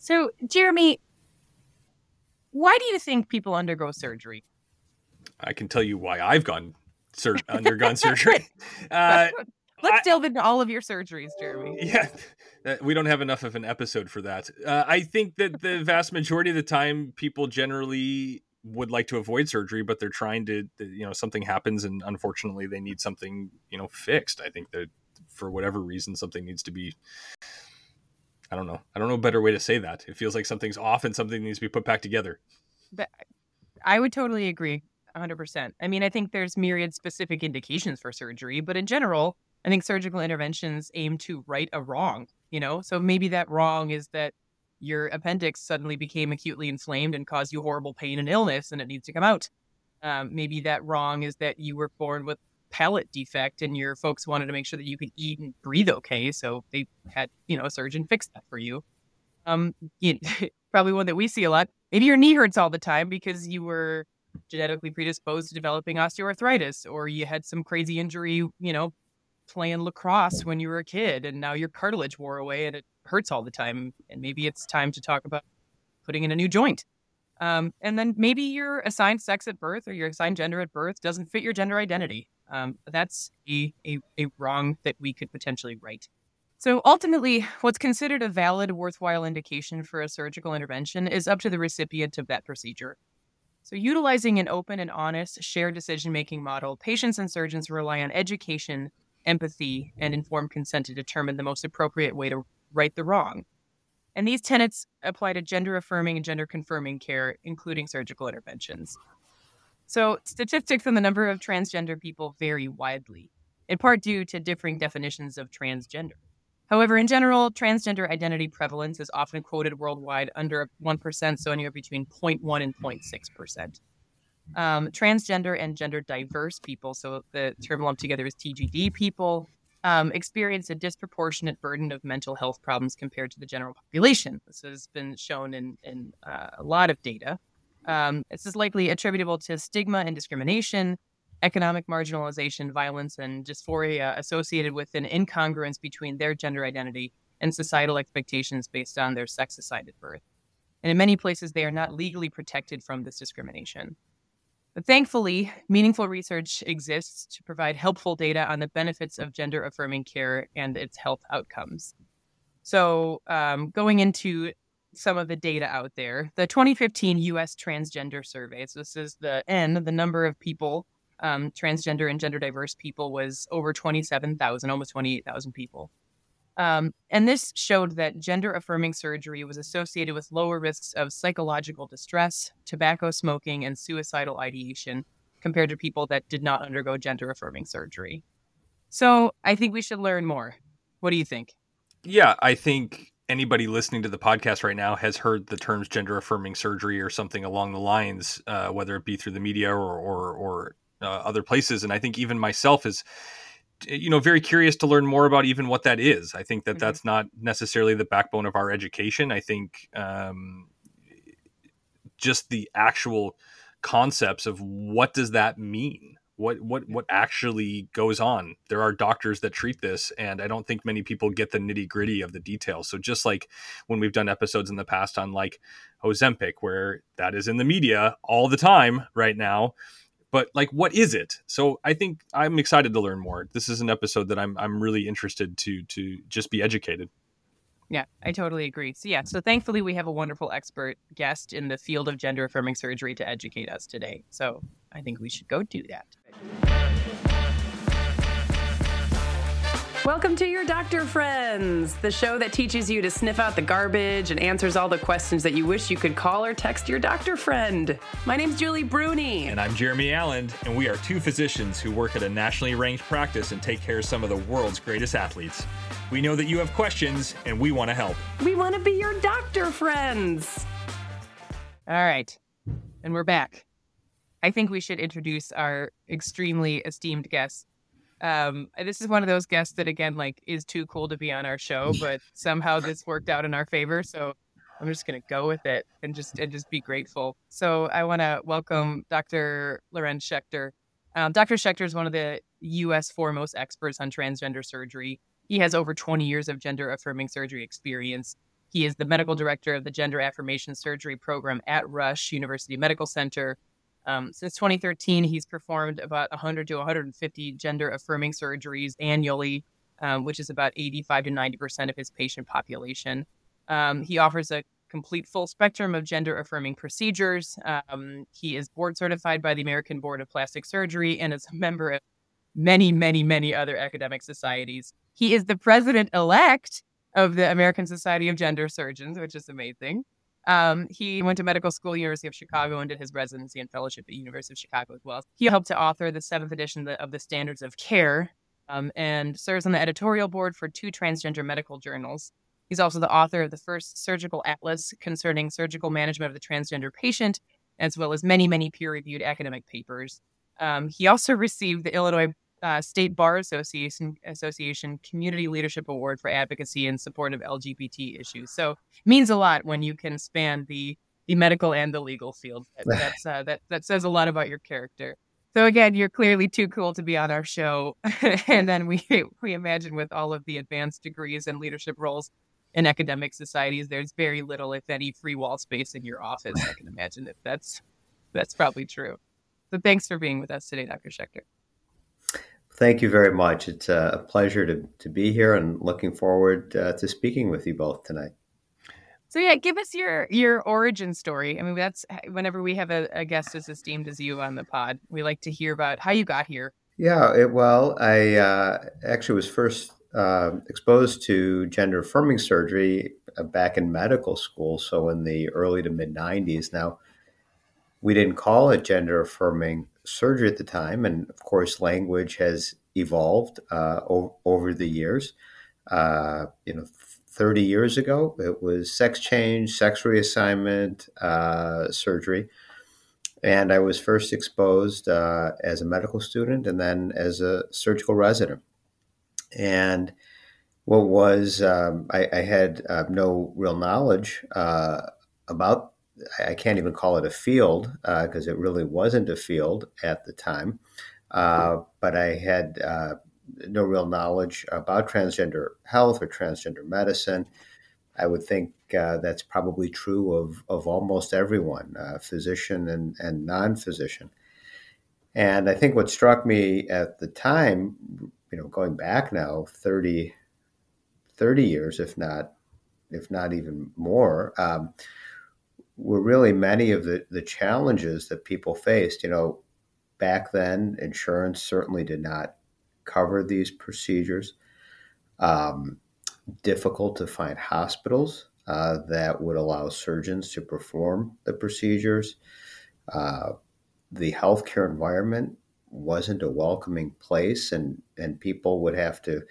So, Jeremy, why do you think people undergo surgery? I can tell you why I've gone sur- undergone surgery. Uh, Let's I, delve into all of your surgeries, Jeremy. Yeah, we don't have enough of an episode for that. Uh, I think that the vast majority of the time, people generally would like to avoid surgery, but they're trying to, you know, something happens and unfortunately they need something, you know, fixed. I think that for whatever reason, something needs to be. I don't know. I don't know a better way to say that. It feels like something's off and something needs to be put back together. But I would totally agree. 100%. I mean, I think there's myriad specific indications for surgery, but in general, I think surgical interventions aim to right a wrong, you know? So maybe that wrong is that your appendix suddenly became acutely inflamed and caused you horrible pain and illness and it needs to come out. Um, maybe that wrong is that you were born with palate defect and your folks wanted to make sure that you could eat and breathe okay. So they had, you know, a surgeon fix that for you. Um, you, probably one that we see a lot. Maybe your knee hurts all the time because you were genetically predisposed to developing osteoarthritis or you had some crazy injury, you know, playing lacrosse when you were a kid and now your cartilage wore away and it hurts all the time. And maybe it's time to talk about putting in a new joint. Um, and then maybe your assigned sex at birth or your assigned gender at birth doesn't fit your gender identity. Um, that's a, a, a wrong that we could potentially right. So ultimately, what's considered a valid, worthwhile indication for a surgical intervention is up to the recipient of that procedure. So, utilizing an open and honest shared decision making model, patients and surgeons rely on education, empathy, and informed consent to determine the most appropriate way to right the wrong. And these tenets apply to gender affirming and gender confirming care, including surgical interventions. So, statistics on the number of transgender people vary widely, in part due to differing definitions of transgender. However, in general, transgender identity prevalence is often quoted worldwide under 1%, so anywhere between 0.1 and 0.6%. Um, transgender and gender diverse people, so the term lumped together is TGD people, um, experience a disproportionate burden of mental health problems compared to the general population. This has been shown in, in uh, a lot of data. Um, this is likely attributable to stigma and discrimination, economic marginalization, violence, and dysphoria associated with an incongruence between their gender identity and societal expectations based on their sex assigned at birth. And in many places, they are not legally protected from this discrimination. But thankfully, meaningful research exists to provide helpful data on the benefits of gender affirming care and its health outcomes. So, um, going into some of the data out there, the 2015 US Transgender Survey, so this is the N, the number of people, um, transgender and gender diverse people, was over 27,000, almost 28,000 people. Um, and this showed that gender affirming surgery was associated with lower risks of psychological distress, tobacco smoking, and suicidal ideation compared to people that did not undergo gender affirming surgery. So I think we should learn more. What do you think? Yeah, I think anybody listening to the podcast right now has heard the terms gender affirming surgery or something along the lines, uh, whether it be through the media or or, or uh, other places. And I think even myself is you know very curious to learn more about even what that is i think that mm-hmm. that's not necessarily the backbone of our education i think um, just the actual concepts of what does that mean what what what actually goes on. There are doctors that treat this and i don't think many people get the nitty gritty of the details. So just like when we've done episodes in the past on like ozempic where that is in the media all the time right now but like what is it? So i think i'm excited to learn more. This is an episode that i'm i'm really interested to to just be educated yeah i totally agree. So yeah so thankfully we have a wonderful expert guest in the field of gender affirming surgery to educate us today. So i think we should go do that Welcome to your Doctor Friends, the show that teaches you to sniff out the garbage and answers all the questions that you wish you could call or text your doctor friend. My name's Julie Bruni. And I'm Jeremy Allen, and we are two physicians who work at a nationally ranked practice and take care of some of the world's greatest athletes. We know that you have questions, and we want to help. We want to be your doctor friends. All right, and we're back. I think we should introduce our extremely esteemed guest um, this is one of those guests that again, like, is too cool to be on our show, but somehow this worked out in our favor. So I'm just gonna go with it and just and just be grateful. So I want to welcome Dr. Lorenz Schechter. Um, Dr. Schechter is one of the U.S. foremost experts on transgender surgery. He has over 20 years of gender affirming surgery experience. He is the medical director of the Gender Affirmation Surgery Program at Rush University Medical Center. Um, since 2013, he's performed about 100 to 150 gender affirming surgeries annually, um, which is about 85 to 90 percent of his patient population. Um, he offers a complete full spectrum of gender affirming procedures. Um, he is board certified by the American Board of Plastic Surgery and is a member of many, many, many other academic societies. He is the president elect of the American Society of Gender Surgeons, which is amazing. Um, he went to medical school, University of Chicago, and did his residency and fellowship at University of Chicago as well. He helped to author the seventh edition of the Standards of Care um, and serves on the editorial board for two transgender medical journals. He's also the author of the first surgical atlas concerning surgical management of the transgender patient, as well as many, many peer reviewed academic papers. Um, he also received the Illinois uh, State Bar Association Association Community Leadership Award for advocacy in support of LGBT issues. So it means a lot when you can span the the medical and the legal field. That's uh, that that says a lot about your character. So again, you're clearly too cool to be on our show, and then we we imagine with all of the advanced degrees and leadership roles in academic societies, there's very little, if any, free wall space in your office. I can imagine that that's that's probably true. So thanks for being with us today, Dr. Schechter. Thank you very much. It's a pleasure to, to be here and looking forward uh, to speaking with you both tonight. So yeah, give us your your origin story. I mean, that's whenever we have a, a guest as esteemed as you on the pod, we like to hear about how you got here. Yeah, it, well, I uh, actually was first uh, exposed to gender affirming surgery uh, back in medical school, so in the early to mid 90s. Now, we didn't call it gender affirming surgery at the time, and of course, language has evolved uh, o- over the years. Uh, you know, 30 years ago, it was sex change, sex reassignment uh, surgery. And I was first exposed uh, as a medical student and then as a surgical resident. And what was, um, I, I, had uh, no real knowledge uh, about, I can't even call it a field because uh, it really wasn't a field at the time. Uh, but I had uh, no real knowledge about transgender health or transgender medicine. I would think uh, that's probably true of, of almost everyone, uh, physician and, and non physician. And I think what struck me at the time you know, going back now 30, 30 years, if not, if not even more, um, were really many of the, the challenges that people faced. You know, back then, insurance certainly did not cover these procedures. Um, difficult to find hospitals uh, that would allow surgeons to perform the procedures. Uh, the healthcare environment wasn't a welcoming place, and and people would have to,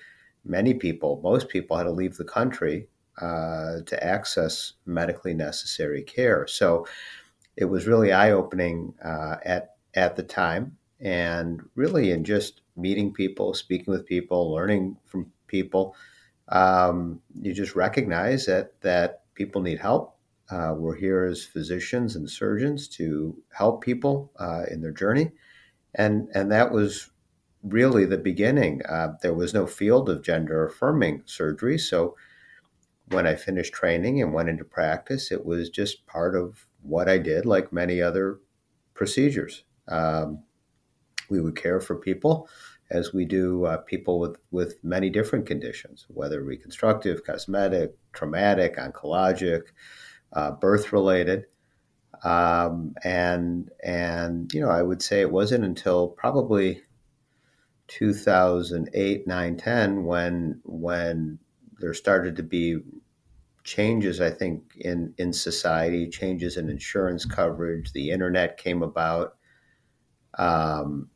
many people, most people had to leave the country uh, to access medically necessary care. So it was really eye opening uh, at at the time, and really in just meeting people, speaking with people, learning from people, um, you just recognize that that people need help. Uh, we're here as physicians and surgeons to help people uh, in their journey and and that was really the beginning. Uh, there was no field of gender affirming surgery, so when I finished training and went into practice, it was just part of what I did, like many other procedures. Um, we would care for people as we do uh, people with, with many different conditions, whether reconstructive, cosmetic, traumatic, oncologic, uh, birth related. Um, and and you know, I would say it wasn't until probably 2008, 9, 10 when when there started to be changes. I think in in society, changes in insurance coverage. The internet came about. Um,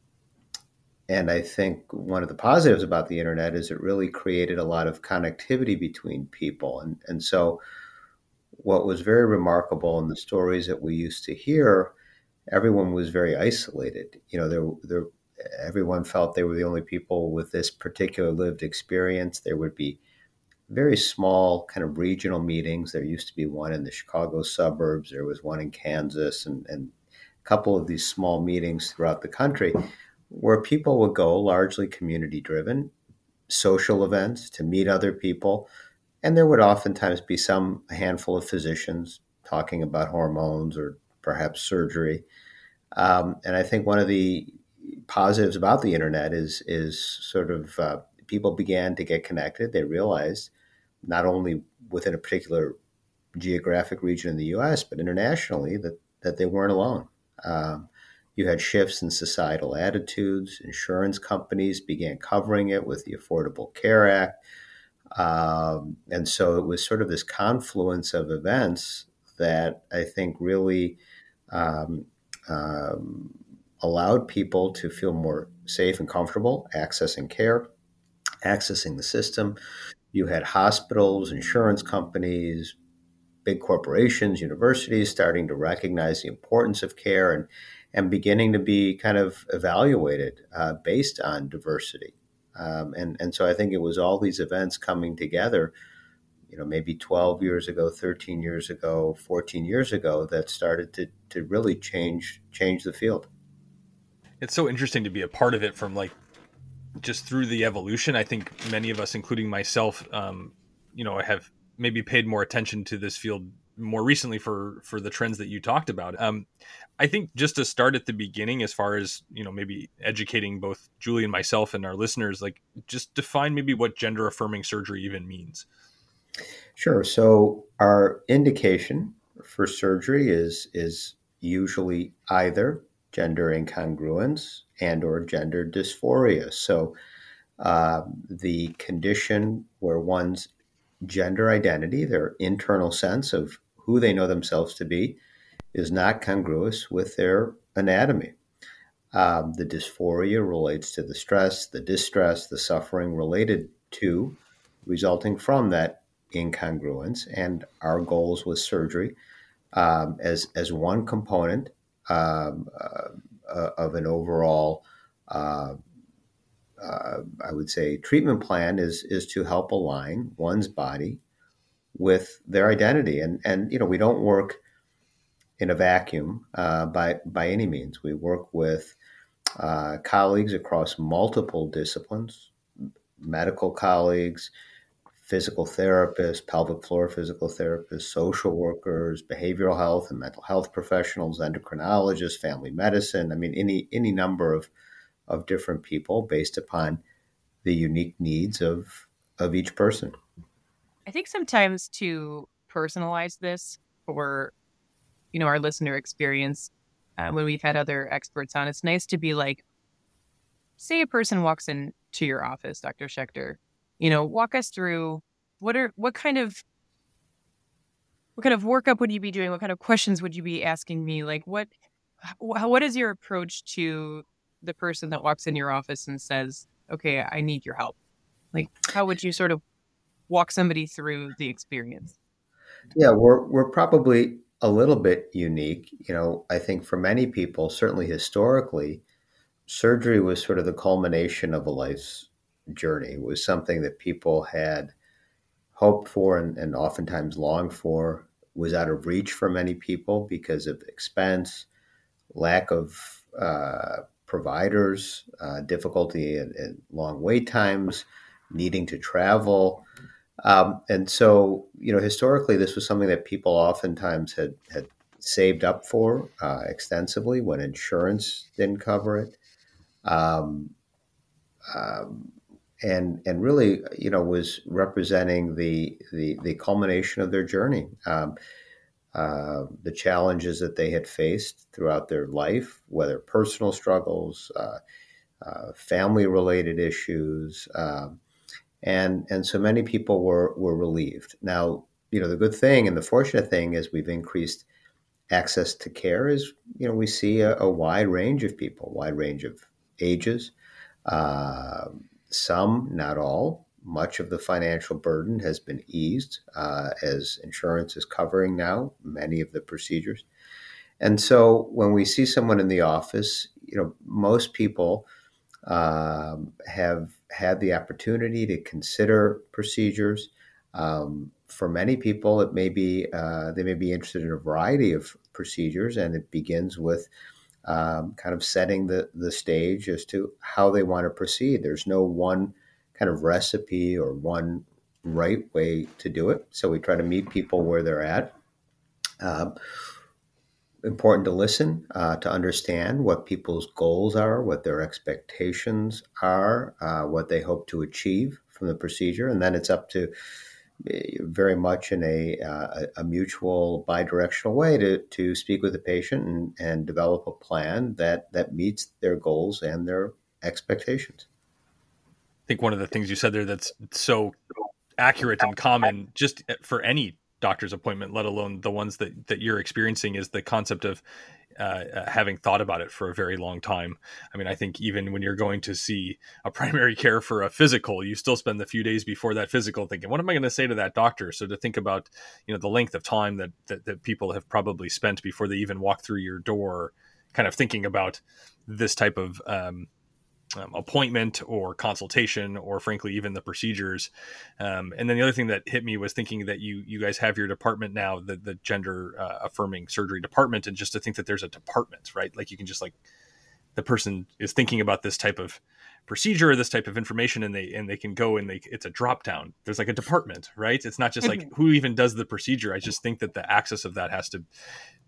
and I think one of the positives about the internet is it really created a lot of connectivity between people. And, and so what was very remarkable in the stories that we used to hear, everyone was very isolated. You know, there, there, everyone felt they were the only people with this particular lived experience. There would be very small kind of regional meetings. There used to be one in the Chicago suburbs. There was one in Kansas, and, and a couple of these small meetings throughout the country, where people would go, largely community driven, social events to meet other people and there would oftentimes be some handful of physicians talking about hormones or perhaps surgery. Um, and I think one of the positives about the internet is is sort of uh, people began to get connected. They realized not only within a particular geographic region in the U.S. but internationally that that they weren't alone. Um, you had shifts in societal attitudes. Insurance companies began covering it with the Affordable Care Act. Um, and so it was sort of this confluence of events that I think really um, um, allowed people to feel more safe and comfortable accessing care, accessing the system. You had hospitals, insurance companies, big corporations, universities starting to recognize the importance of care and, and beginning to be kind of evaluated uh, based on diversity. Um, and, and so I think it was all these events coming together, you know, maybe 12 years ago, 13 years ago, 14 years ago that started to, to really change, change the field. It's so interesting to be a part of it from like just through the evolution. I think many of us, including myself, um, you know, have maybe paid more attention to this field more recently for for the trends that you talked about. Um, I think just to start at the beginning, as far as you know, maybe educating both Julie and myself and our listeners, like just define maybe what gender affirming surgery even means. Sure. So our indication for surgery is is usually either gender incongruence and or gender dysphoria. So uh, the condition where one's gender identity, their internal sense of who they know themselves to be, is not congruous with their anatomy. Um, the dysphoria relates to the stress, the distress, the suffering related to, resulting from that incongruence. And our goals with surgery um, as, as one component um, uh, uh of an overall, uh, uh, I would say, treatment plan is, is to help align one's body with their identity. And, and you know, we don't work in a vacuum uh, by by any means. We work with uh, colleagues across multiple disciplines, medical colleagues, physical therapists, pelvic floor physical therapists, social workers, behavioral health and mental health professionals, endocrinologists, family medicine. I mean, any any number of of different people based upon the unique needs of of each person. I think sometimes to personalize this for you know our listener experience uh, when we've had other experts on it's nice to be like say a person walks into your office dr schechter you know walk us through what are what kind of what kind of workup would you be doing? What kind of questions would you be asking me? Like what what is your approach to the person that walks in your office and says okay i need your help. Like how would you sort of walk somebody through the experience? Yeah we're we're probably a little bit unique. You know, I think for many people, certainly historically, surgery was sort of the culmination of a life's journey. Was something that people had hoped for and, and oftentimes longed for, was out of reach for many people because of expense, lack of uh, providers, uh, difficulty in long wait times, needing to travel. Um, and so, you know, historically, this was something that people oftentimes had had saved up for uh, extensively when insurance didn't cover it, um, um, and and really, you know, was representing the the, the culmination of their journey. Um, uh, the challenges that they had faced throughout their life, whether personal struggles, uh, uh family related issues, um, and and so many people were were relieved. Now, you know, the good thing and the fortunate thing is we've increased access to care. Is you know we see a, a wide range of people, wide range of ages. Uh, some, not all. Much of the financial burden has been eased uh, as insurance is covering now many of the procedures. And so when we see someone in the office, you know, most people um, have had the opportunity to consider procedures. Um, for many people, it may be uh, they may be interested in a variety of procedures, and it begins with um, kind of setting the the stage as to how they want to proceed. There's no one kind of recipe or one right way to do it. So we try to meet people where they're at. Um, important to listen, uh, to understand what people's goals are, what their expectations are, uh, what they hope to achieve from the procedure, and then it's up to very much in a, uh, a mutual bidirectional way to, to speak with the patient and, and develop a plan that, that meets their goals and their expectations. I think one of the things you said there that's so accurate and common just for any doctor's appointment, let alone the ones that, that you're experiencing, is the concept of uh, uh, having thought about it for a very long time. I mean, I think even when you're going to see a primary care for a physical, you still spend the few days before that physical thinking, what am I going to say to that doctor? So to think about, you know, the length of time that, that, that people have probably spent before they even walk through your door, kind of thinking about this type of um, um, appointment or consultation or frankly even the procedures. Um, and then the other thing that hit me was thinking that you you guys have your department now the, the gender uh, affirming surgery department. And just to think that there's a department right? Like you can just like the person is thinking about this type of procedure or this type of information and they and they can go and they it's a drop down. There's like a department right? It's not just like mm-hmm. who even does the procedure. I just think that the access of that has to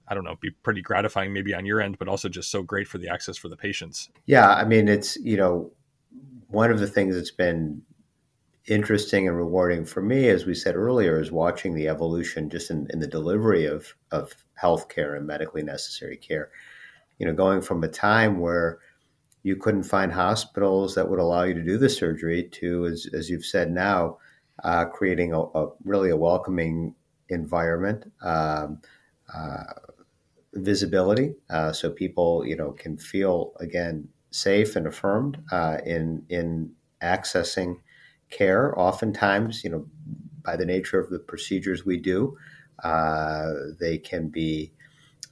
I don't know, be pretty gratifying maybe on your end, but also just so great for the access for the patients. Yeah, I mean, it's you know, one of the things that's been interesting and rewarding for me, as we said earlier, is watching the evolution just in, in the delivery of of healthcare and medically necessary care. You know, going from a time where you couldn't find hospitals that would allow you to do the surgery to, as, as you've said now, uh, creating a, a, really a welcoming environment. Um, uh, visibility, uh, so people you know can feel again safe and affirmed uh, in in accessing care. Oftentimes, you know, by the nature of the procedures we do, uh, they can be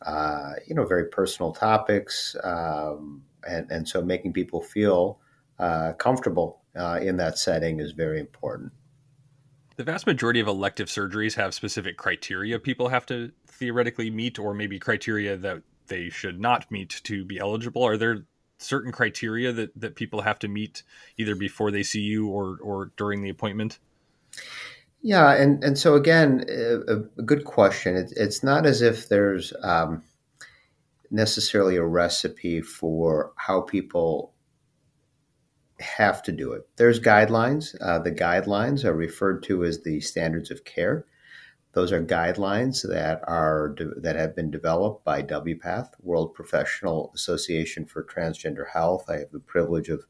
uh, you know very personal topics, um, and and so making people feel uh, comfortable uh, in that setting is very important. The vast majority of elective surgeries have specific criteria people have to theoretically meet, or maybe criteria that they should not meet to be eligible. Are there certain criteria that, that people have to meet either before they see you or, or during the appointment? Yeah, and, and so again, a, a good question. It, it's not as if there's um, necessarily a recipe for how people have to do it. There's guidelines. Uh, the guidelines are referred to as the standards of care. Those are guidelines that are that have been developed by WPATH, World Professional Association for Transgender Health. I have the privilege of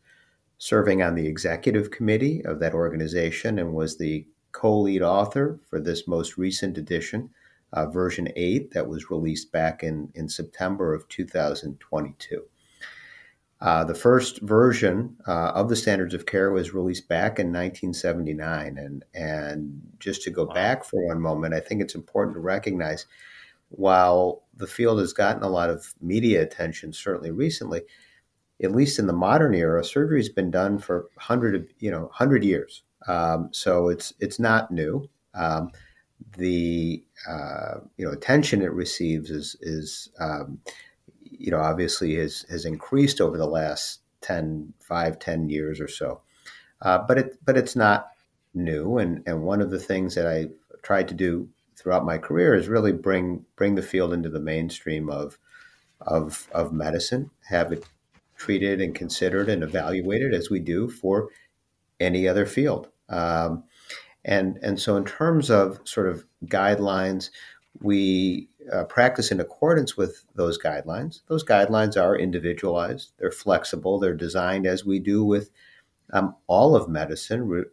serving on the executive committee of that organization and was the co-lead author for this most recent edition, uh, version 8, that was released back in, in September of 2022. Uh, the first version uh, of the standards of care was released back in 1979. And, and just to go wow. back for one moment, I think it's important to recognize while the field has gotten a lot of media attention, certainly recently, at least in the modern era, surgery has been done for hundred, you know, hundred years. Um, so it's it's not new. Um, the uh, you know attention it receives is is um, you know, obviously has, has increased over the last 10, 5, 10 years or so. Uh, but it but it's not new. And, and one of the things that I tried to do throughout my career is really bring bring the field into the mainstream of of of medicine, have it treated and considered and evaluated as we do for any other field. Um, and and so in terms of sort of guidelines, we uh, practice in accordance with those guidelines. Those guidelines are individualized, they're flexible, they're designed as we do with um, all of medicine, re-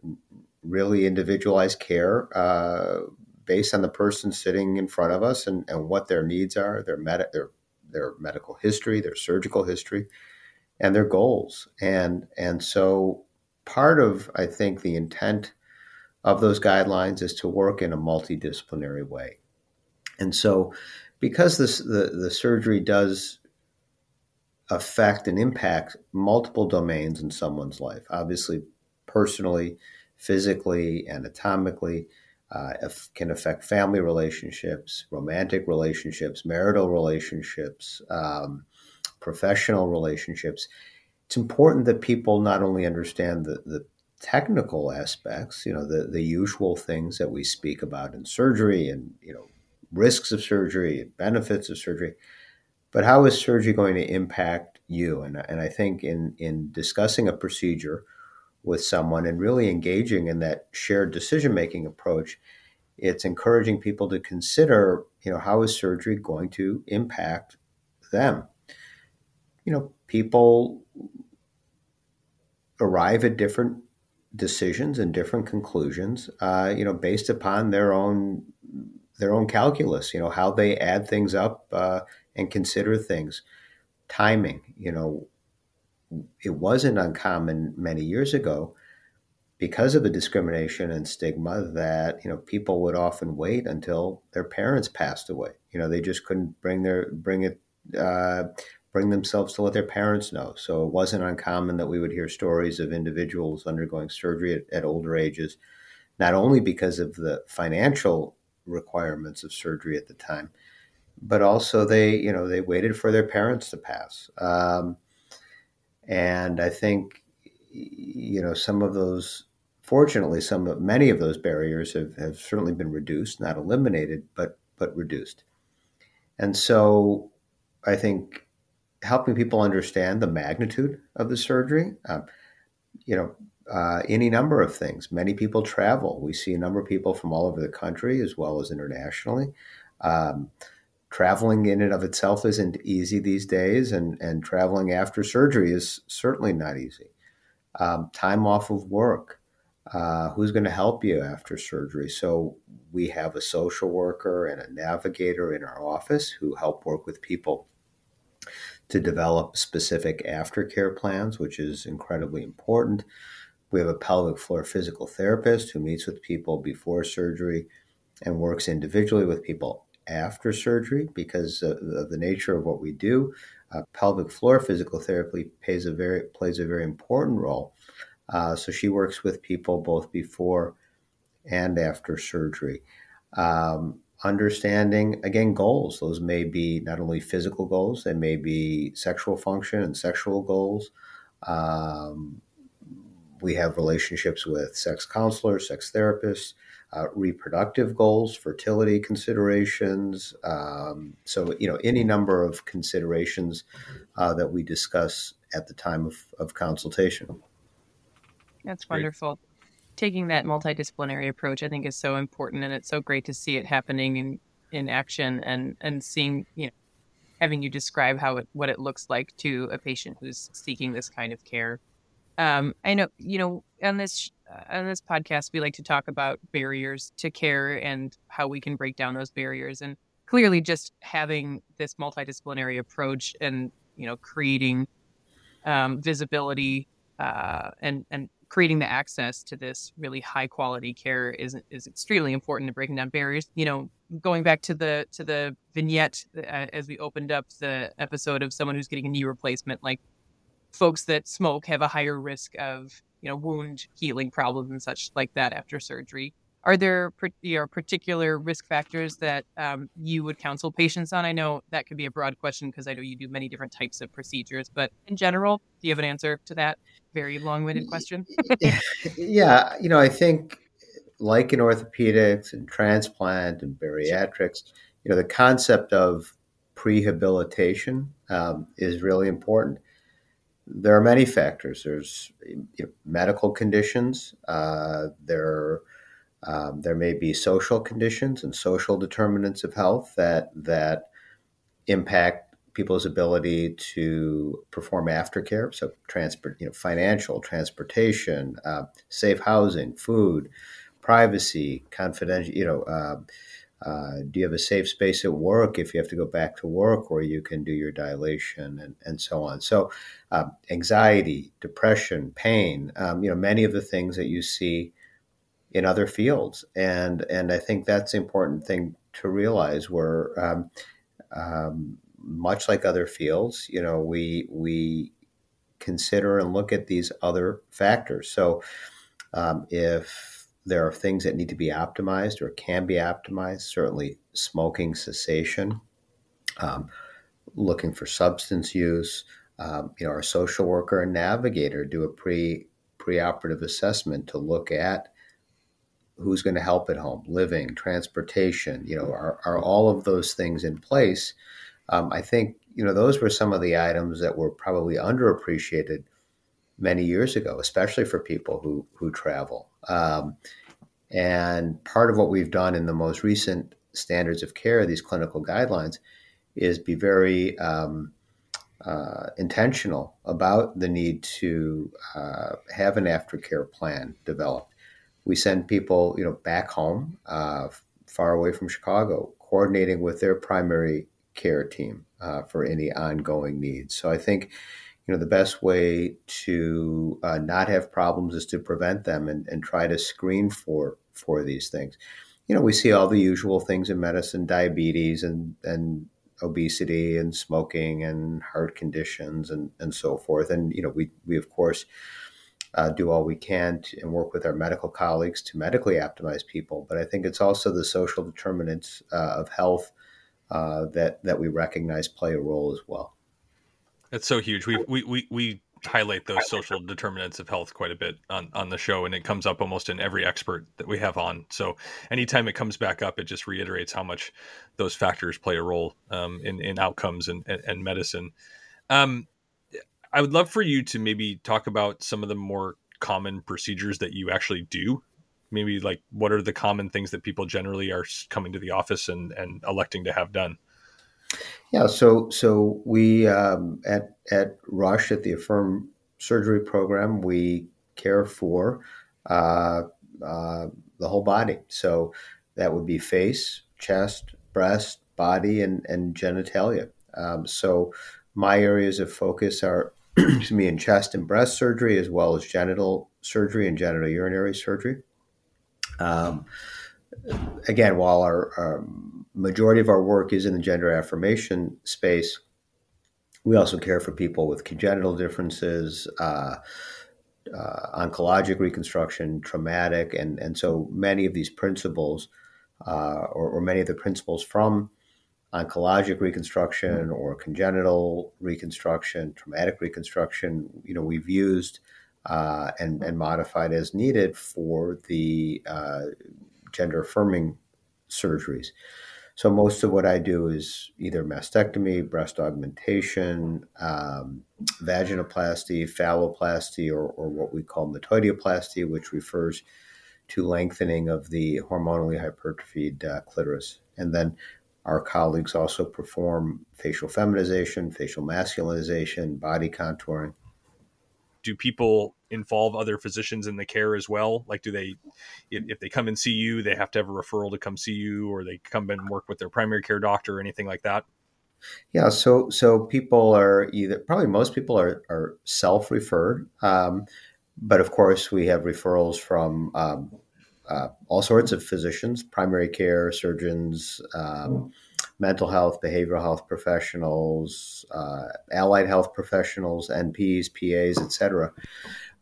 really individualized care uh, based on the person sitting in front of us and, and what their needs are, their, med- their, their medical history, their surgical history, and their goals. And, and so part of, I think, the intent of those guidelines is to work in a multidisciplinary way. And so, because this, the, the surgery does affect and impact multiple domains in someone's life, obviously, personally, physically, anatomically, uh, can affect family relationships, romantic relationships, marital relationships, um, professional relationships. It's important that people not only understand the, the technical aspects, you know, the, the usual things that we speak about in surgery and, you know, risks of surgery benefits of surgery. But how is surgery going to impact you? And, and I think in, in discussing a procedure with someone and really engaging in that shared decision making approach, it's encouraging people to consider, you know, how is surgery going to impact them? You know, people arrive at different decisions and different conclusions, uh, you know, based upon their own their own calculus. You know, how they add things up uh, and consider things. Timing. You know, it wasn't uncommon many years ago because of the discrimination and stigma that you know people would often wait until their parents passed away. You know, they just couldn't bring their bring it uh, bring themselves to let their parents know. So it wasn't uncommon that we would hear stories of individuals undergoing surgery at, at older ages, not only because of the financial requirements of surgery at the time, but also they, you know, they waited for their parents to pass. Um, and I think, you know, some of those, fortunately, some of many of those barriers have, have certainly been reduced, not eliminated, but but reduced. And so I think helping people understand the magnitude of the surgery. Uh, you know, uh, any number of things. Many people travel. We see a number of people from all over the country as well as internationally. Um, traveling in and of itself isn't easy these days, and, and traveling after surgery is certainly not easy. Um, time off of work. Uh, who's going to help you after surgery? So, we have a social worker and a navigator in our office who help work with people to develop specific aftercare plans, which is incredibly important. We have a pelvic floor physical therapist who meets with people before surgery and works individually with people after surgery because of the nature of what we do. Uh, pelvic floor physical therapy plays a very plays a very important role. Uh, so she works with people both before and after surgery. Um, understanding again goals those may be not only physical goals they may be sexual function and sexual goals um, we have relationships with sex counselors sex therapists uh, reproductive goals fertility considerations um, so you know any number of considerations uh, that we discuss at the time of, of consultation. That's wonderful. Great taking that multidisciplinary approach, I think, is so important, and it's so great to see it happening in in action and and seeing you know having you describe how it what it looks like to a patient who's seeking this kind of care. Um, I know you know on this uh, on this podcast we like to talk about barriers to care and how we can break down those barriers and clearly just having this multidisciplinary approach and you know creating um, visibility uh, and and creating the access to this really high quality care is is extremely important to breaking down barriers. You know, going back to the to the vignette uh, as we opened up the episode of someone who's getting a knee replacement, like folks that smoke have a higher risk of you know wound healing problems and such like that after surgery. Are there you know, particular risk factors that um, you would counsel patients on? I know that could be a broad question because I know you do many different types of procedures, but in general, do you have an answer to that very long-winded question? yeah, you know, I think like in orthopedics and transplant and bariatrics, you know, the concept of prehabilitation um, is really important. There are many factors. There's you know, medical conditions. Uh, there um, there may be social conditions and social determinants of health that that impact people's ability to perform aftercare. So, transport, you know, financial, transportation, uh, safe housing, food, privacy, confidential. You know, uh, uh, do you have a safe space at work if you have to go back to work, where you can do your dilation and, and so on? So, um, anxiety, depression, pain. Um, you know, many of the things that you see in other fields. And and I think that's an important thing to realize. Where um, um, much like other fields, you know, we we consider and look at these other factors. So um, if there are things that need to be optimized or can be optimized, certainly smoking cessation, um, looking for substance use. Um, you know, our social worker and navigator do a pre preoperative assessment to look at who's going to help at home, living, transportation. You know, are, are all of those things in place? Um, I think you know those were some of the items that were probably underappreciated many years ago, especially for people who who travel. Um, and part of what we've done in the most recent standards of care, these clinical guidelines, is be very um, uh, intentional about the need to uh, have an aftercare plan developed. We send people, you know, back home, uh, far away from Chicago, coordinating with their primary care team uh, for any ongoing needs. So I think, you know, the best way to uh, not have problems is to prevent them and, and try to screen for for these things. You know, we see all the usual things in medicine, diabetes and and obesity and smoking and heart conditions and, and so forth. And, you know, we, we of course, uh, do all we can to, and work with our medical colleagues to medically optimize people. But I think it's also the social determinants uh, of health uh, that, that we recognize play a role as well. That's so huge. We, we, we, we highlight those social determinants of health quite a bit on, on the show and it comes up almost in every expert that we have on. So anytime it comes back up it just reiterates how much those factors play a role um, in, in outcomes and, and, and medicine. Um, i would love for you to maybe talk about some of the more common procedures that you actually do. Maybe like what are the common things that people generally are coming to the office and, and electing to have done yeah, so so we um, at at Rush at the Affirm Surgery Program we care for uh, uh, the whole body. So that would be face, chest, breast, body, and and genitalia. Um, so my areas of focus are excuse me in chest and breast surgery as well as genital surgery and genital urinary surgery. Um, again, while our, our majority of our work is in the gender affirmation space. We also care for people with congenital differences, uh, uh, oncologic reconstruction, traumatic, and and so many of these principles, uh, or, or, many of the principles from oncologic reconstruction or congenital reconstruction, traumatic reconstruction, you know, we've used uh, and and modified as needed for the uh, gender affirming surgeries. So most of what I do is either mastectomy, breast augmentation, um, vaginoplasty, phalloplasty, or, or what we call metoidioplasty, which refers to lengthening of the hormonally hypertrophied uh, clitoris. And then our colleagues also perform facial feminization, facial masculinization, body contouring do people involve other physicians in the care as well? Like, do they, if they come and see you, they have to have a referral to come see you, or they come and work with their primary care doctor, or anything like that? Yeah, so so people are either probably most people are are self referred, um, but of course we have referrals from um, uh, all sorts of physicians, primary care surgeons. Um, mental health, behavioral health professionals, uh, allied health professionals, NPs, PAs, etc.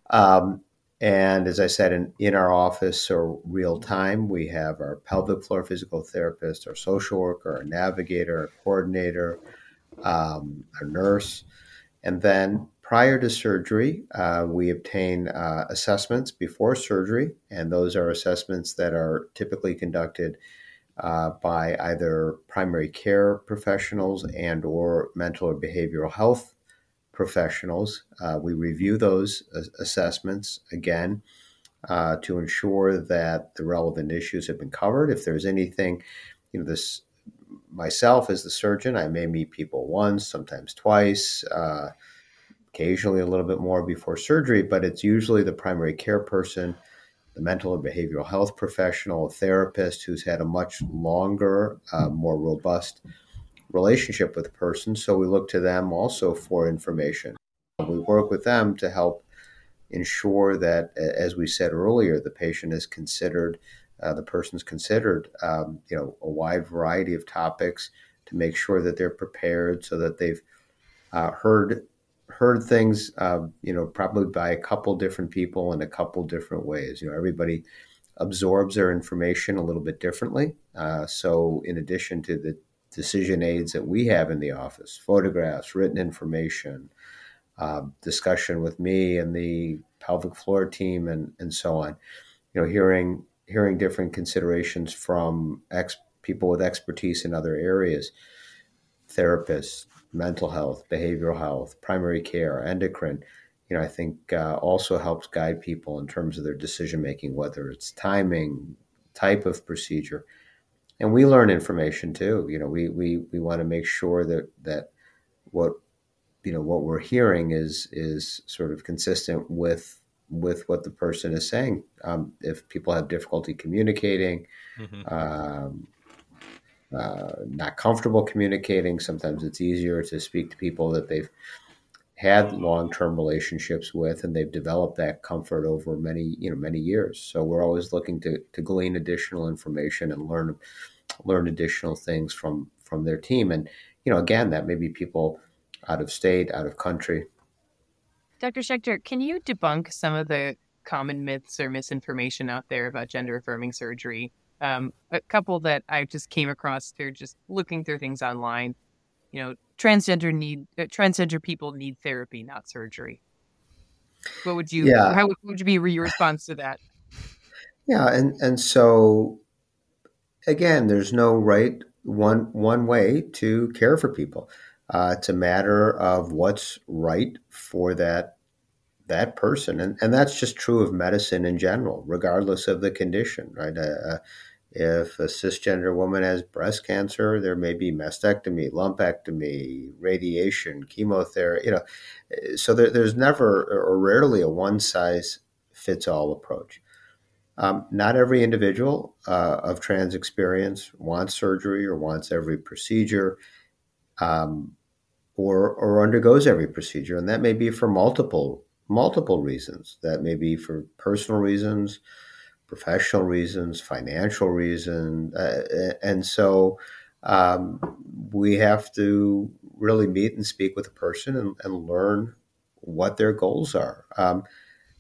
Um, and as I said, in, in our office or real time, we have our pelvic floor physical therapist, our social worker, our navigator, our coordinator, um, our nurse. And then prior to surgery, uh, we obtain uh, assessments before surgery, and those are assessments that are typically conducted uh, by either primary care professionals and or mental or behavioral health professionals. Uh, we review those assessments again uh, to ensure that the relevant issues have been covered. If there's anything, you know, this myself as the surgeon, I may meet people once, sometimes twice, uh, occasionally a little bit more before surgery, but it's usually the primary care person the mental or behavioral health professional, a therapist who's had a much longer, uh, more robust relationship with the person. So we look to them also for information. We work with them to help ensure that, as we said earlier, the patient is considered, uh, the person's considered, um, you know, a wide variety of topics to make sure that they're prepared so that they've uh, heard heard things, uh, you know, probably by a couple different people in a couple different ways. You know, everybody absorbs their information a little bit differently. Uh, so, in addition to the decision aids that we have in the office, photographs, written information, uh, discussion with me and the pelvic floor team, and and so on. You know, hearing hearing different considerations from ex people with expertise in other areas, therapists, mental health, behavioral health, primary care, endocrine. You know, I think uh, also helps guide people in terms of their decision making, whether it's timing, type of procedure, and we learn information too. You know, we we we want to make sure that that what you know what we're hearing is is sort of consistent with with what the person is saying. Um, if people have difficulty communicating, mm-hmm. um, uh, not comfortable communicating, sometimes it's easier to speak to people that they've had long-term relationships with and they've developed that comfort over many you know many years. So we're always looking to, to glean additional information and learn learn additional things from from their team. And you know again that may be people out of state out of country. Dr schechter can you debunk some of the common myths or misinformation out there about gender affirming surgery? Um, a couple that i just came across through just looking through things online you know transgender need uh, transgender people need therapy, not surgery. What would you? Yeah. How would, would you be your response to that? Yeah, and and so again, there's no right one one way to care for people. Uh, it's a matter of what's right for that that person, and and that's just true of medicine in general, regardless of the condition, right? Uh, if a cisgender woman has breast cancer, there may be mastectomy, lumpectomy, radiation, chemotherapy. You know, so there, there's never or rarely a one size fits all approach. Um, not every individual uh, of trans experience wants surgery or wants every procedure, um, or or undergoes every procedure, and that may be for multiple multiple reasons. That may be for personal reasons professional reasons, financial reasons, uh, and so um, we have to really meet and speak with a person and, and learn what their goals are. Um,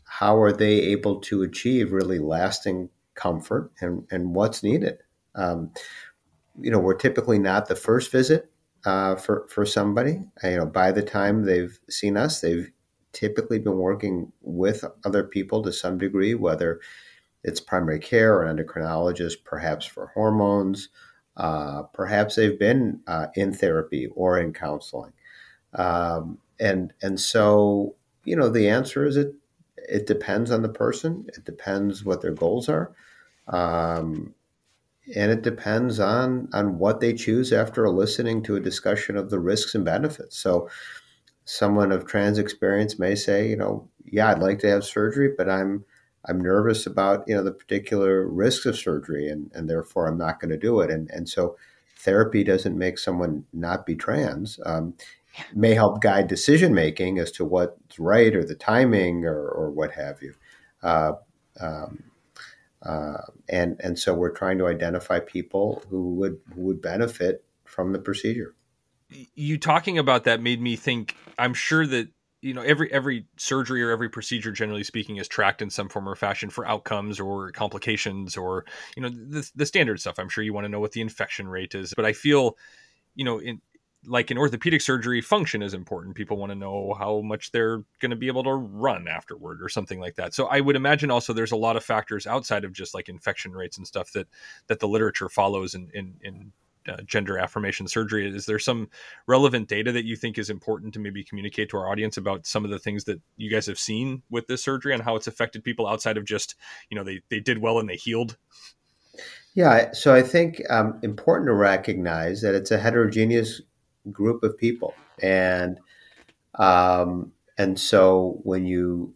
how are they able to achieve really lasting comfort and, and what's needed? Um, you know, we're typically not the first visit uh, for, for somebody. You know, by the time they've seen us, they've typically been working with other people to some degree, whether it's primary care or an endocrinologist, perhaps for hormones. Uh, perhaps they've been uh, in therapy or in counseling, um, and and so you know the answer is it it depends on the person. It depends what their goals are, um, and it depends on on what they choose after listening to a discussion of the risks and benefits. So, someone of trans experience may say, you know, yeah, I'd like to have surgery, but I'm I'm nervous about you know the particular risks of surgery, and and therefore I'm not going to do it. And and so therapy doesn't make someone not be trans. Um, may help guide decision making as to what's right or the timing or, or what have you. Uh, um, uh, and and so we're trying to identify people who would who would benefit from the procedure. You talking about that made me think. I'm sure that you know every every surgery or every procedure generally speaking is tracked in some form or fashion for outcomes or complications or you know the, the standard stuff. I'm sure you want to know what the infection rate is but i feel you know in like in orthopedic surgery function is important. People want to know how much they're going to be able to run afterward or something like that. So i would imagine also there's a lot of factors outside of just like infection rates and stuff that that the literature follows in in, in uh, gender affirmation surgery. Is there some relevant data that you think is important to maybe communicate to our audience about some of the things that you guys have seen with this surgery and how it's affected people outside of just, you know, they, they did well and they healed? Yeah, so I think um, important to recognize that it's a heterogeneous group of people, and um, and so when you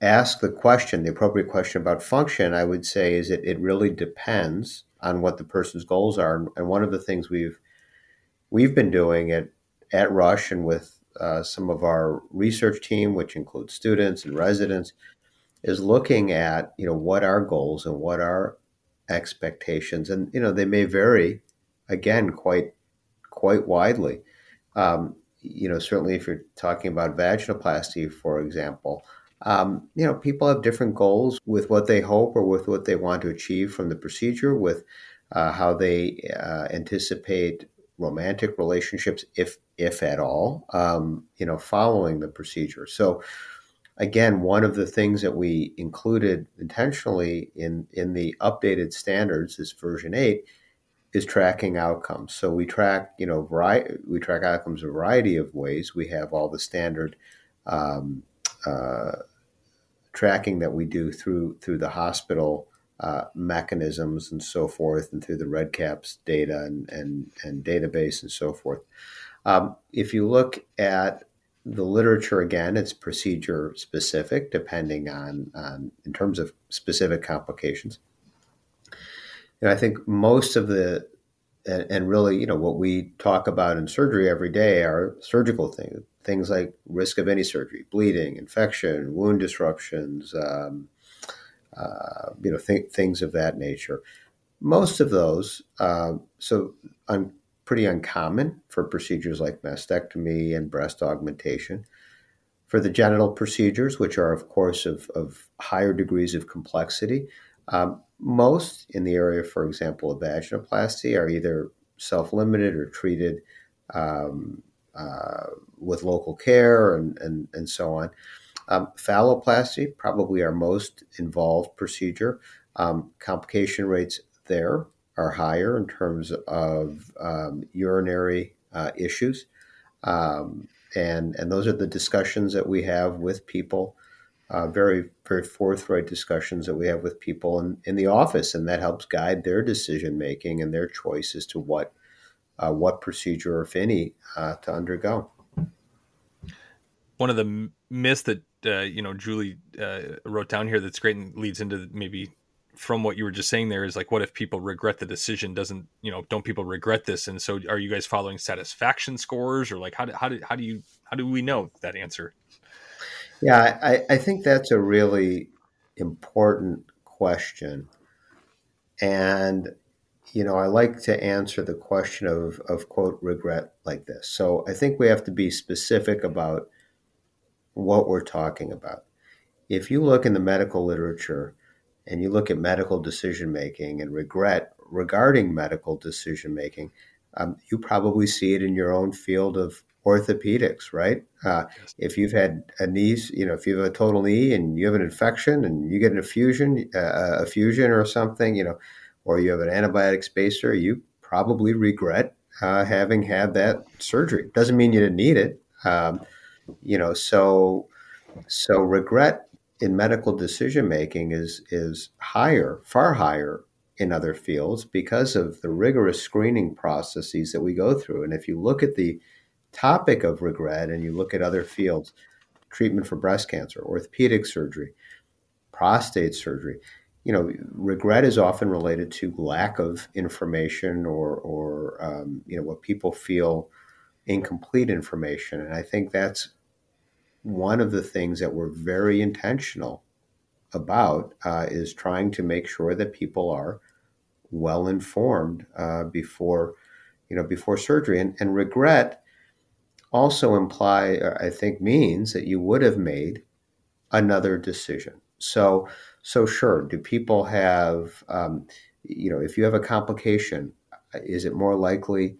ask the question, the appropriate question about function, I would say is that it really depends on what the person's goals are. And one of the things we've we've been doing at at Rush and with uh, some of our research team, which includes students and residents, is looking at you know what our goals and what our expectations, and you know they may vary, again quite quite widely. Um, you know, certainly if you're talking about vaginoplasty, for example, um, you know, people have different goals with what they hope or with what they want to achieve from the procedure, with uh, how they uh, anticipate romantic relationships, if if at all, um, you know, following the procedure. So again, one of the things that we included intentionally in, in the updated standards, this version eight, is tracking outcomes. So we track, you know, we track outcomes a variety of ways. We have all the standard um, uh, tracking that we do through through the hospital uh, mechanisms and so forth, and through the REDCaps data and and, and database and so forth. Um, if you look at the literature again, it's procedure specific, depending on, on in terms of specific complications. And I think most of the and, and, really, you know, what we talk about in surgery every day are surgical things, things like risk of any surgery, bleeding, infection, wound disruptions, um, uh, you know, th- things of that nature. Most of those, uh, so I'm pretty uncommon for procedures like mastectomy and breast augmentation. For the genital procedures, which are, of course, of, of higher degrees of complexity, um, most in the area, for example, of vaginoplasty, are either self limited or treated um, uh, with local care and, and, and so on. Um, phalloplasty, probably our most involved procedure. Um, complication rates there are higher in terms of um, urinary uh, issues. Um, and, and those are the discussions that we have with people, uh, very, very forthright discussions that we have with people in, in the office. And that helps guide their decision making and their choice as to what, uh, what procedure, if any, uh, to undergo. One of the myths that uh, you know Julie uh, wrote down here that's great and leads into maybe from what you were just saying there is like what if people regret the decision? Doesn't you know don't people regret this? And so are you guys following satisfaction scores or like how do, how do, how do you how do we know that answer? Yeah I, I think that's a really important question. And you know i like to answer the question of of quote regret like this. So i think we have to be specific about what we're talking about. If you look in the medical literature and you look at medical decision making and regret regarding medical decision making, um, you probably see it in your own field of orthopedics, right? Uh, if you've had a knee, you know, if you have a total knee and you have an infection and you get an effusion, uh, a fusion or something, you know, or you have an antibiotic spacer, you probably regret uh, having had that surgery. Doesn't mean you didn't need it, um, you know. So, so regret in medical decision making is is higher, far higher in other fields because of the rigorous screening processes that we go through. And if you look at the topic of regret and you look at other fields, treatment for breast cancer, orthopedic surgery, prostate surgery, you know, regret is often related to lack of information or, or um, you know, what people feel incomplete information. And I think that's one of the things that we're very intentional about uh, is trying to make sure that people are well informed uh, before you know before surgery and, and regret also imply uh, i think means that you would have made another decision so so sure do people have um, you know if you have a complication is it more likely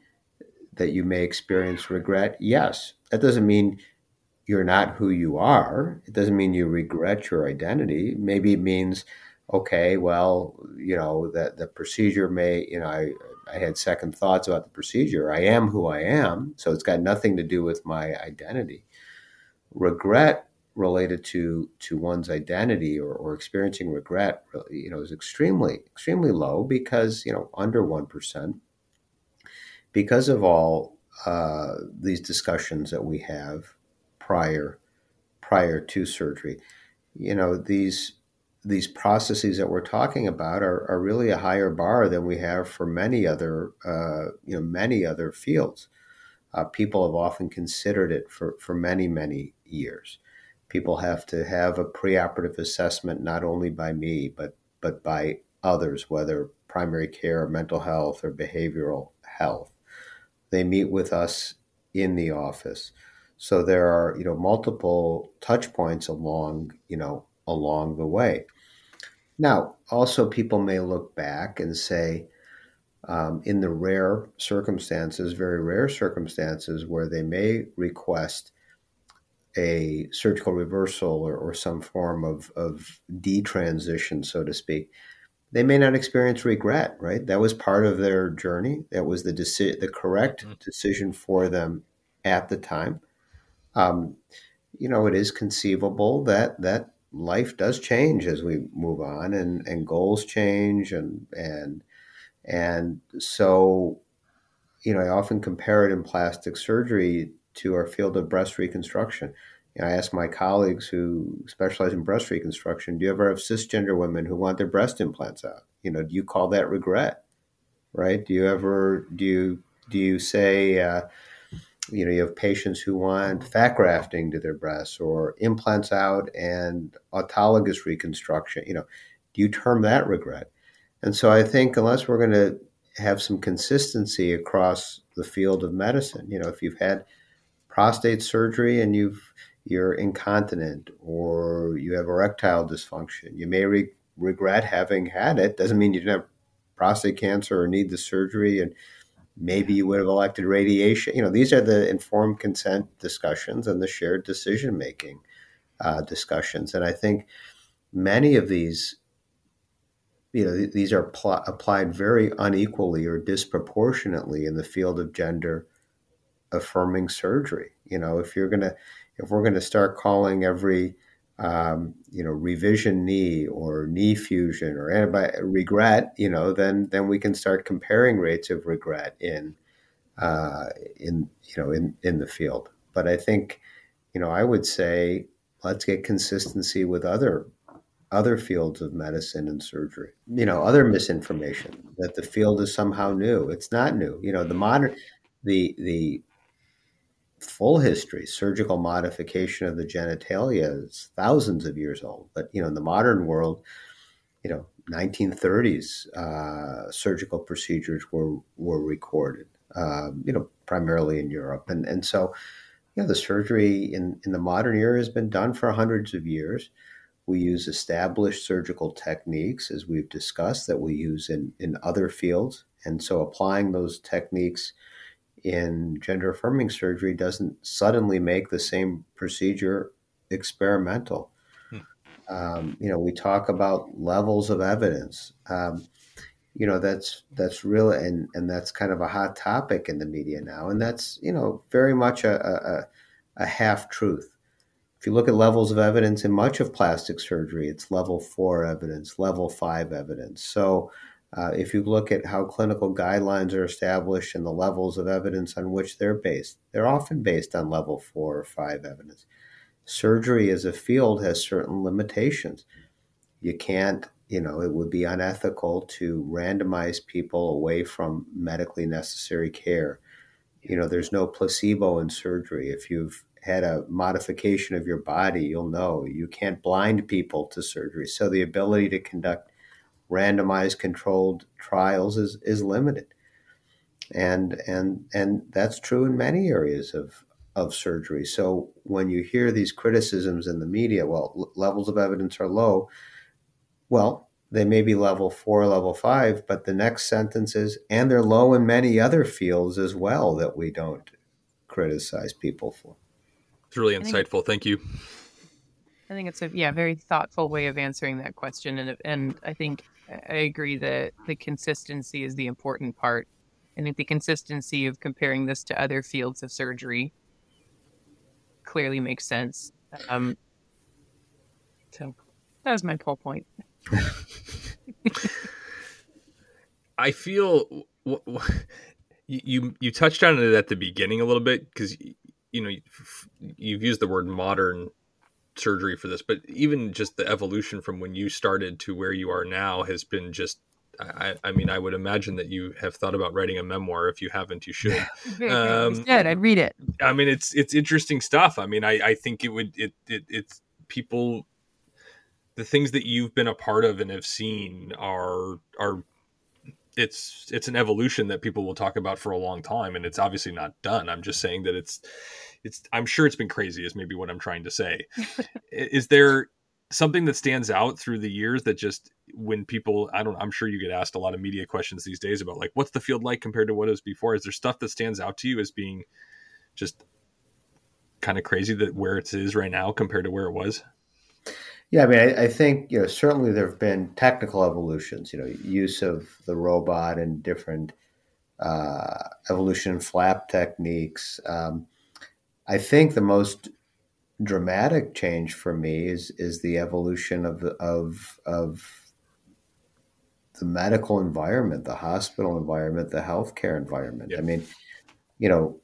that you may experience regret yes that doesn't mean you're not who you are. It doesn't mean you regret your identity. Maybe it means, okay, well, you know, that the procedure may, you know, I, I had second thoughts about the procedure. I am who I am. So it's got nothing to do with my identity. Regret related to to one's identity or, or experiencing regret you know is extremely extremely low because you know under 1% because of all uh, these discussions that we have prior prior to surgery. You know, these these processes that we're talking about are, are really a higher bar than we have for many other uh, you know many other fields. Uh, people have often considered it for, for many many years. People have to have a preoperative assessment not only by me but but by others, whether primary care, mental health, or behavioral health. They meet with us in the office. So there are, you know, multiple touch points along, you know, along the way. Now, also people may look back and say, um, in the rare circumstances, very rare circumstances where they may request a surgical reversal or, or some form of, of detransition, so to speak, they may not experience regret, right? That was part of their journey. That was the deci- the correct mm-hmm. decision for them at the time. Um, you know, it is conceivable that that life does change as we move on, and and goals change, and and and so, you know, I often compare it in plastic surgery to our field of breast reconstruction. You know, I ask my colleagues who specialize in breast reconstruction, do you ever have cisgender women who want their breast implants out? You know, do you call that regret? Right? Do you ever do you do you say uh, you know you have patients who want fat grafting to their breasts or implants out and autologous reconstruction? You know, do you term that regret? And so I think unless we're going to have some consistency across the field of medicine, you know, if you've had prostate surgery and you've you're incontinent or you have erectile dysfunction. You may re- regret having had it. Doesn't mean you didn't have prostate cancer or need the surgery, and maybe you would have elected radiation. You know, these are the informed consent discussions and the shared decision making uh, discussions. And I think many of these, you know, these are pl- applied very unequally or disproportionately in the field of gender affirming surgery. You know, if you're to, if we're to start calling every, um, you know, revision knee or knee fusion or antibiotic regret, you know, then then we can start comparing rates of regret in, uh, in you know, in in the field. But I think, you know, I would say let's get consistency with other other fields of medicine and surgery. You know, other misinformation that the field is somehow new. It's not new. You know, the modern the the full history, surgical modification of the genitalia is thousands of years old. But you know, in the modern world, you know, 1930s uh, surgical procedures were were recorded. Um, you know, primarily in Europe, and and so, you know, the surgery in in the modern era has been done for hundreds of years. We use established surgical techniques, as we've discussed, that we use in in other fields, and so applying those techniques in gender affirming surgery doesn't suddenly make the same procedure experimental. Hmm. Um, you know, we talk about levels of evidence. Um, you know, that's that's real, and and that's kind of a hot topic in the media now, and that's you know very much a, a, a half truth. If you look at levels of evidence in much of plastic surgery, it's level four evidence, level five evidence. So uh, if you look at how clinical guidelines are established and the levels of evidence on which they're based, they're often based on level four or five evidence. Surgery as a field has certain limitations. You can't, you know, it would be unethical to randomize people away from medically necessary care. You know, there's no placebo in surgery. If you've had a modification of your body, you'll know you can't blind people to surgery. So the ability to conduct randomized controlled trials is, is limited. And, and, and that's true in many areas of, of surgery. So when you hear these criticisms in the media, well, l- levels of evidence are low. Well, they may be level four, level five, but the next sentence is, and they're low in many other fields as well that we don't criticize people for. It's really insightful. Thank you. I think it's a yeah very thoughtful way of answering that question, and and I think I agree that the consistency is the important part. I think the consistency of comparing this to other fields of surgery clearly makes sense. Um, so that was my whole point. I feel you you touched on it at the beginning a little bit because you know you've used the word modern surgery for this, but even just the evolution from when you started to where you are now has been just. I, I mean, I would imagine that you have thought about writing a memoir. If you haven't, you should. um. I'd read it. I mean, it's it's interesting stuff. I mean, I, I think it would it, it it's people the things that you've been a part of and have seen are are it's it's an evolution that people will talk about for a long time and it's obviously not done. I'm just saying that it's it's i'm sure it's been crazy is maybe what i'm trying to say. Is there something that stands out through the years that just when people i don't i'm sure you get asked a lot of media questions these days about like what's the field like compared to what it was before? Is there stuff that stands out to you as being just kind of crazy that where it is right now compared to where it was? Yeah, I mean, I, I, think you know certainly there have been technical evolutions. You know, use of the robot and different uh, evolution flap techniques. Um, I think the most dramatic change for me is is the evolution of of of the medical environment, the hospital environment, the healthcare environment. I mean, you know,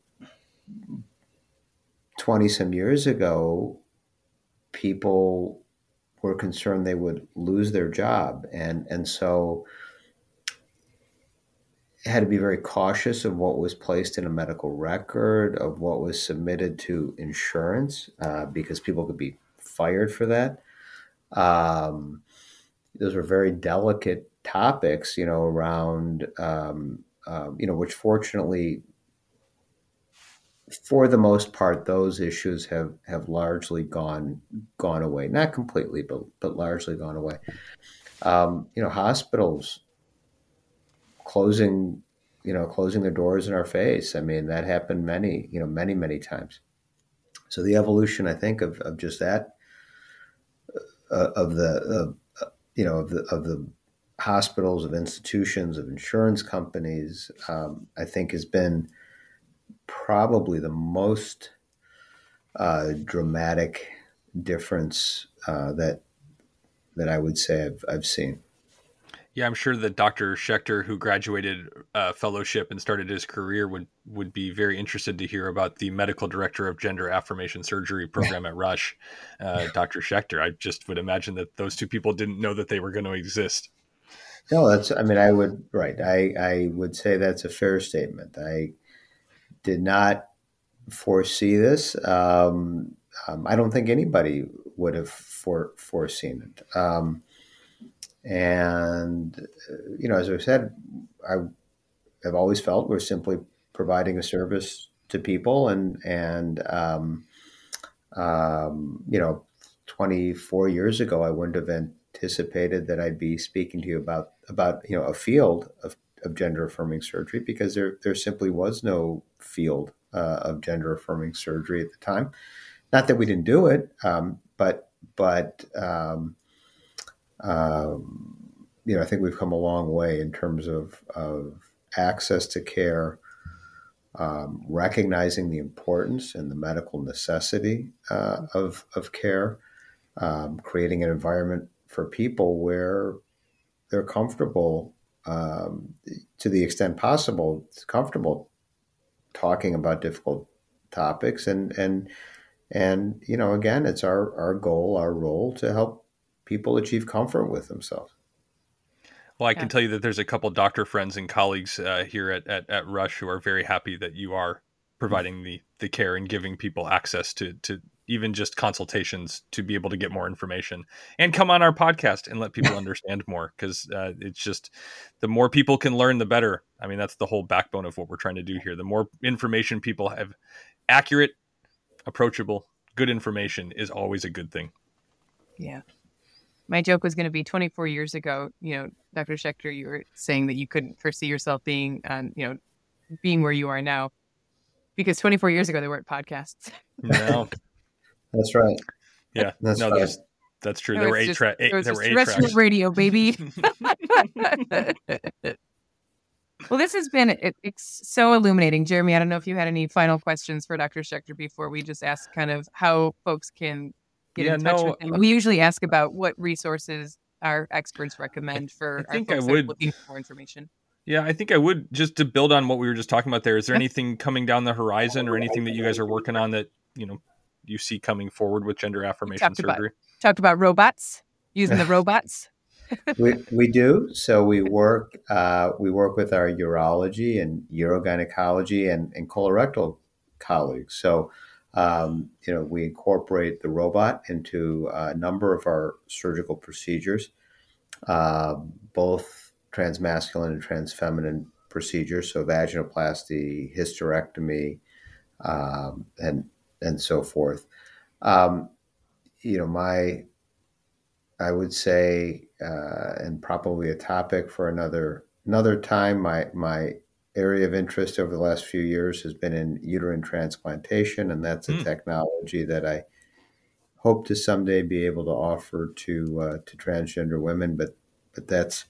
20 some years ago, people were concerned they would lose their job. And, and so had to be very cautious of what was placed in a medical record, of what was submitted to insurance, uh, because people could be fired for that. Um, those were very delicate topics, you know, around, um, um, you know, which fortunately, for the most part, those issues have have largely gone gone away. Not completely, but but largely gone away. Um, you know, hospitals closing, you know, closing their doors in our face. I mean, that happened many, you know, many many times. So the evolution, I think, of of just that, uh, of the, uh, you know, of the of the hospitals, of institutions, of insurance companies, um, I think has been probably the most uh, dramatic difference uh, that that I would say I've, I've seen. Yeah, I'm sure that Dr. Schechter, who graduated uh, fellowship and started his career, would would be very interested to hear about the medical director of gender affirmation surgery program at Rush, uh, Dr. Schechter. I just would imagine that those two people didn't know that they were going to exist. No, that's. I mean, I would right. I I would say that's a fair statement. I did not foresee this. Um, um, I don't think anybody would have for, foreseen it. Um, and you know, as I said, I have always felt we're simply providing a service to people, and and um, um, you know, 24 years ago, I wouldn't have anticipated that I'd be speaking to you about about you know a field of, of gender affirming surgery because there there simply was no field uh, of gender affirming surgery at the time. Not that we didn't do it, um, but but um, um, you know I think we've come a long way in terms of of access to care. Um, recognizing the importance and the medical necessity uh, of, of care, um, creating an environment for people where they're comfortable um, to the extent possible, comfortable talking about difficult topics and and and you know again it's our our goal our role to help people achieve comfort with themselves well i yeah. can tell you that there's a couple doctor friends and colleagues uh, here at, at, at rush who are very happy that you are providing the the care and giving people access to to even just consultations to be able to get more information and come on our podcast and let people understand more because uh, it's just the more people can learn the better. I mean that's the whole backbone of what we're trying to do here. The more information people have accurate approachable good information is always a good thing. Yeah. My joke was going to be 24 years ago you know dr schechter you were saying that you couldn't foresee yourself being um, you know being where you are now because 24 years ago there weren't podcasts. No That's right. Yeah, that's no, right. That's, that's true. No, there, were eight tra- eight, there were eight terrestrial radio, baby. well, this has been it, it's so illuminating, Jeremy. I don't know if you had any final questions for Dr. Schechter before we just ask kind of how folks can get yeah, in touch no, with him. Uh, we usually ask about what resources our experts recommend for I think I would looking for more information. Yeah, I think I would just to build on what we were just talking about there. Is there anything coming down the horizon or anything that you guys are working on that, you know, you see coming forward with gender affirmation talked surgery? About, talked about robots using the robots. we, we do. So we work uh, we work with our urology and urogynecology and, and colorectal colleagues. So um, you know we incorporate the robot into a number of our surgical procedures, uh, both transmasculine and transfeminine procedures. So vaginoplasty, hysterectomy, um, and and so forth. Um, you know, my, I would say, uh, and probably a topic for another another time. My my area of interest over the last few years has been in uterine transplantation, and that's a Mm. technology that I hope to someday be able to offer to uh, to transgender women. But but that's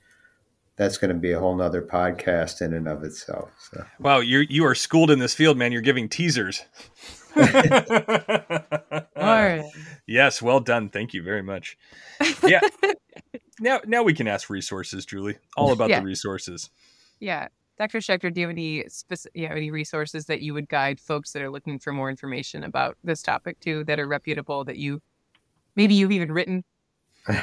that's going to be a whole nother podcast in and of itself. So. Wow, you you are schooled in this field, man. You're giving teasers. Or yes, well done. Thank you very much. Yeah. now now we can ask resources, Julie. All about Yeah. the resources. yeah, Dr. Schechter, do you have any specific, you have any resources that you would guide folks that are looking for more information about this topic too, that are reputable that you maybe you've even written?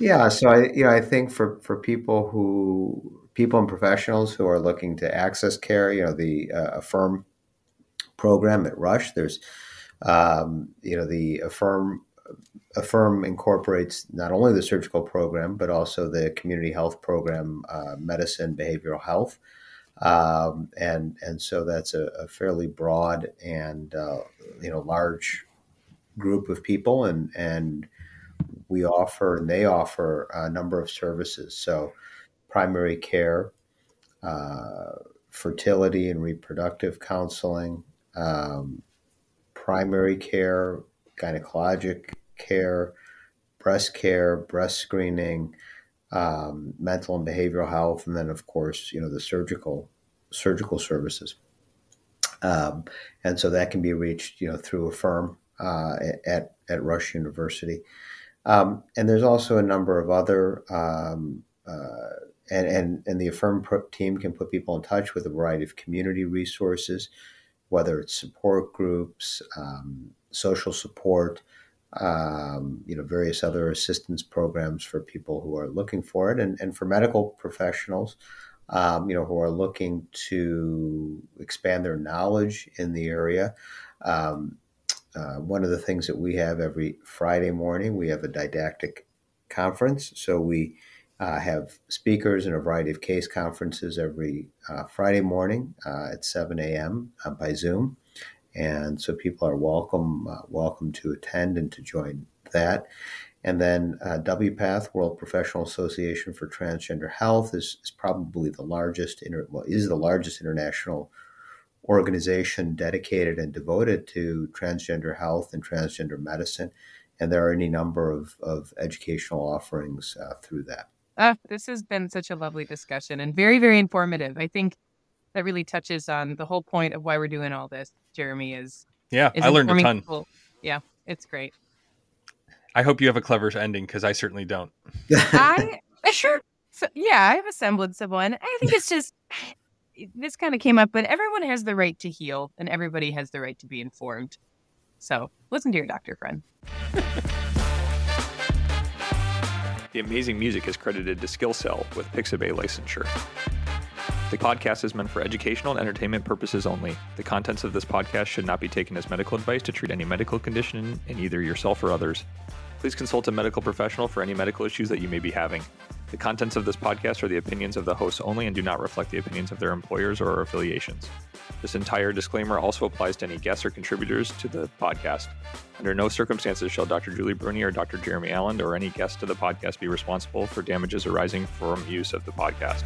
Yeah, so I you know I think for for people who people and professionals who are looking to access care, you know the uh, Affirm program at Rush. There's um, you know the Affirm Affirm incorporates not only the surgical program but also the community health program, uh, medicine, behavioral health, um, and and so that's a, a fairly broad and uh, you know large group of people and and we offer and they offer a number of services. So, primary care, uh, fertility and reproductive counseling, um, primary care, gynecologic care, breast care, breast screening, um, mental and behavioral health, and then of course you know the surgical surgical services. Um, and so that can be reached you know through Affirm uh, at at Rush University. Um, and there's also a number of other, um, uh, and, and, and the Affirm team can put people in touch with a variety of community resources, whether it's support groups, um, social support, um, you know, various other assistance programs for people who are looking for it, and, and for medical professionals, um, you know, who are looking to expand their knowledge in the area. Um, uh, one of the things that we have every Friday morning, we have a didactic conference. So we uh, have speakers in a variety of case conferences every uh, Friday morning uh, at 7 a.m. uh, by Zoom, and so people are welcome uh, welcome to attend and to join that. And then uh, WPATH, World Professional Association for Transgender Health, is, is probably the largest inter- well, is the largest international organization dedicated and devoted to transgender health and transgender medicine. And there are any number of, of educational offerings through that. Ah, this has been such a lovely discussion and very, very informative. I think that really touches on the whole point of why we're doing all this, Jeremy, is, Yeah, is I learned a ton. people. Yeah, it's great. I hope you have a clever ending because I certainly don't. I sure, so, yeah, I have a semblance of one. I think it's just this kind of came up, but everyone has the right to heal, and everybody has the right to be informed. So listen to your doctor friend. The amazing music is credited to SkillCell with Pixabay licensure. The podcast is meant for educational and entertainment purposes only. The contents of this podcast should not be taken as medical advice to treat any medical condition in either yourself or others. Please consult a medical professional for any medical issues that you may be having. The contents of this podcast are the opinions of the hosts only and do not reflect the opinions of their employers or affiliations. This entire disclaimer also applies to any guests or contributors to the podcast. Under no circumstances shall Dr. Julie Bruni or Dr. Jeremy Allen or any guest to the podcast be responsible for damages arising from use of the podcast.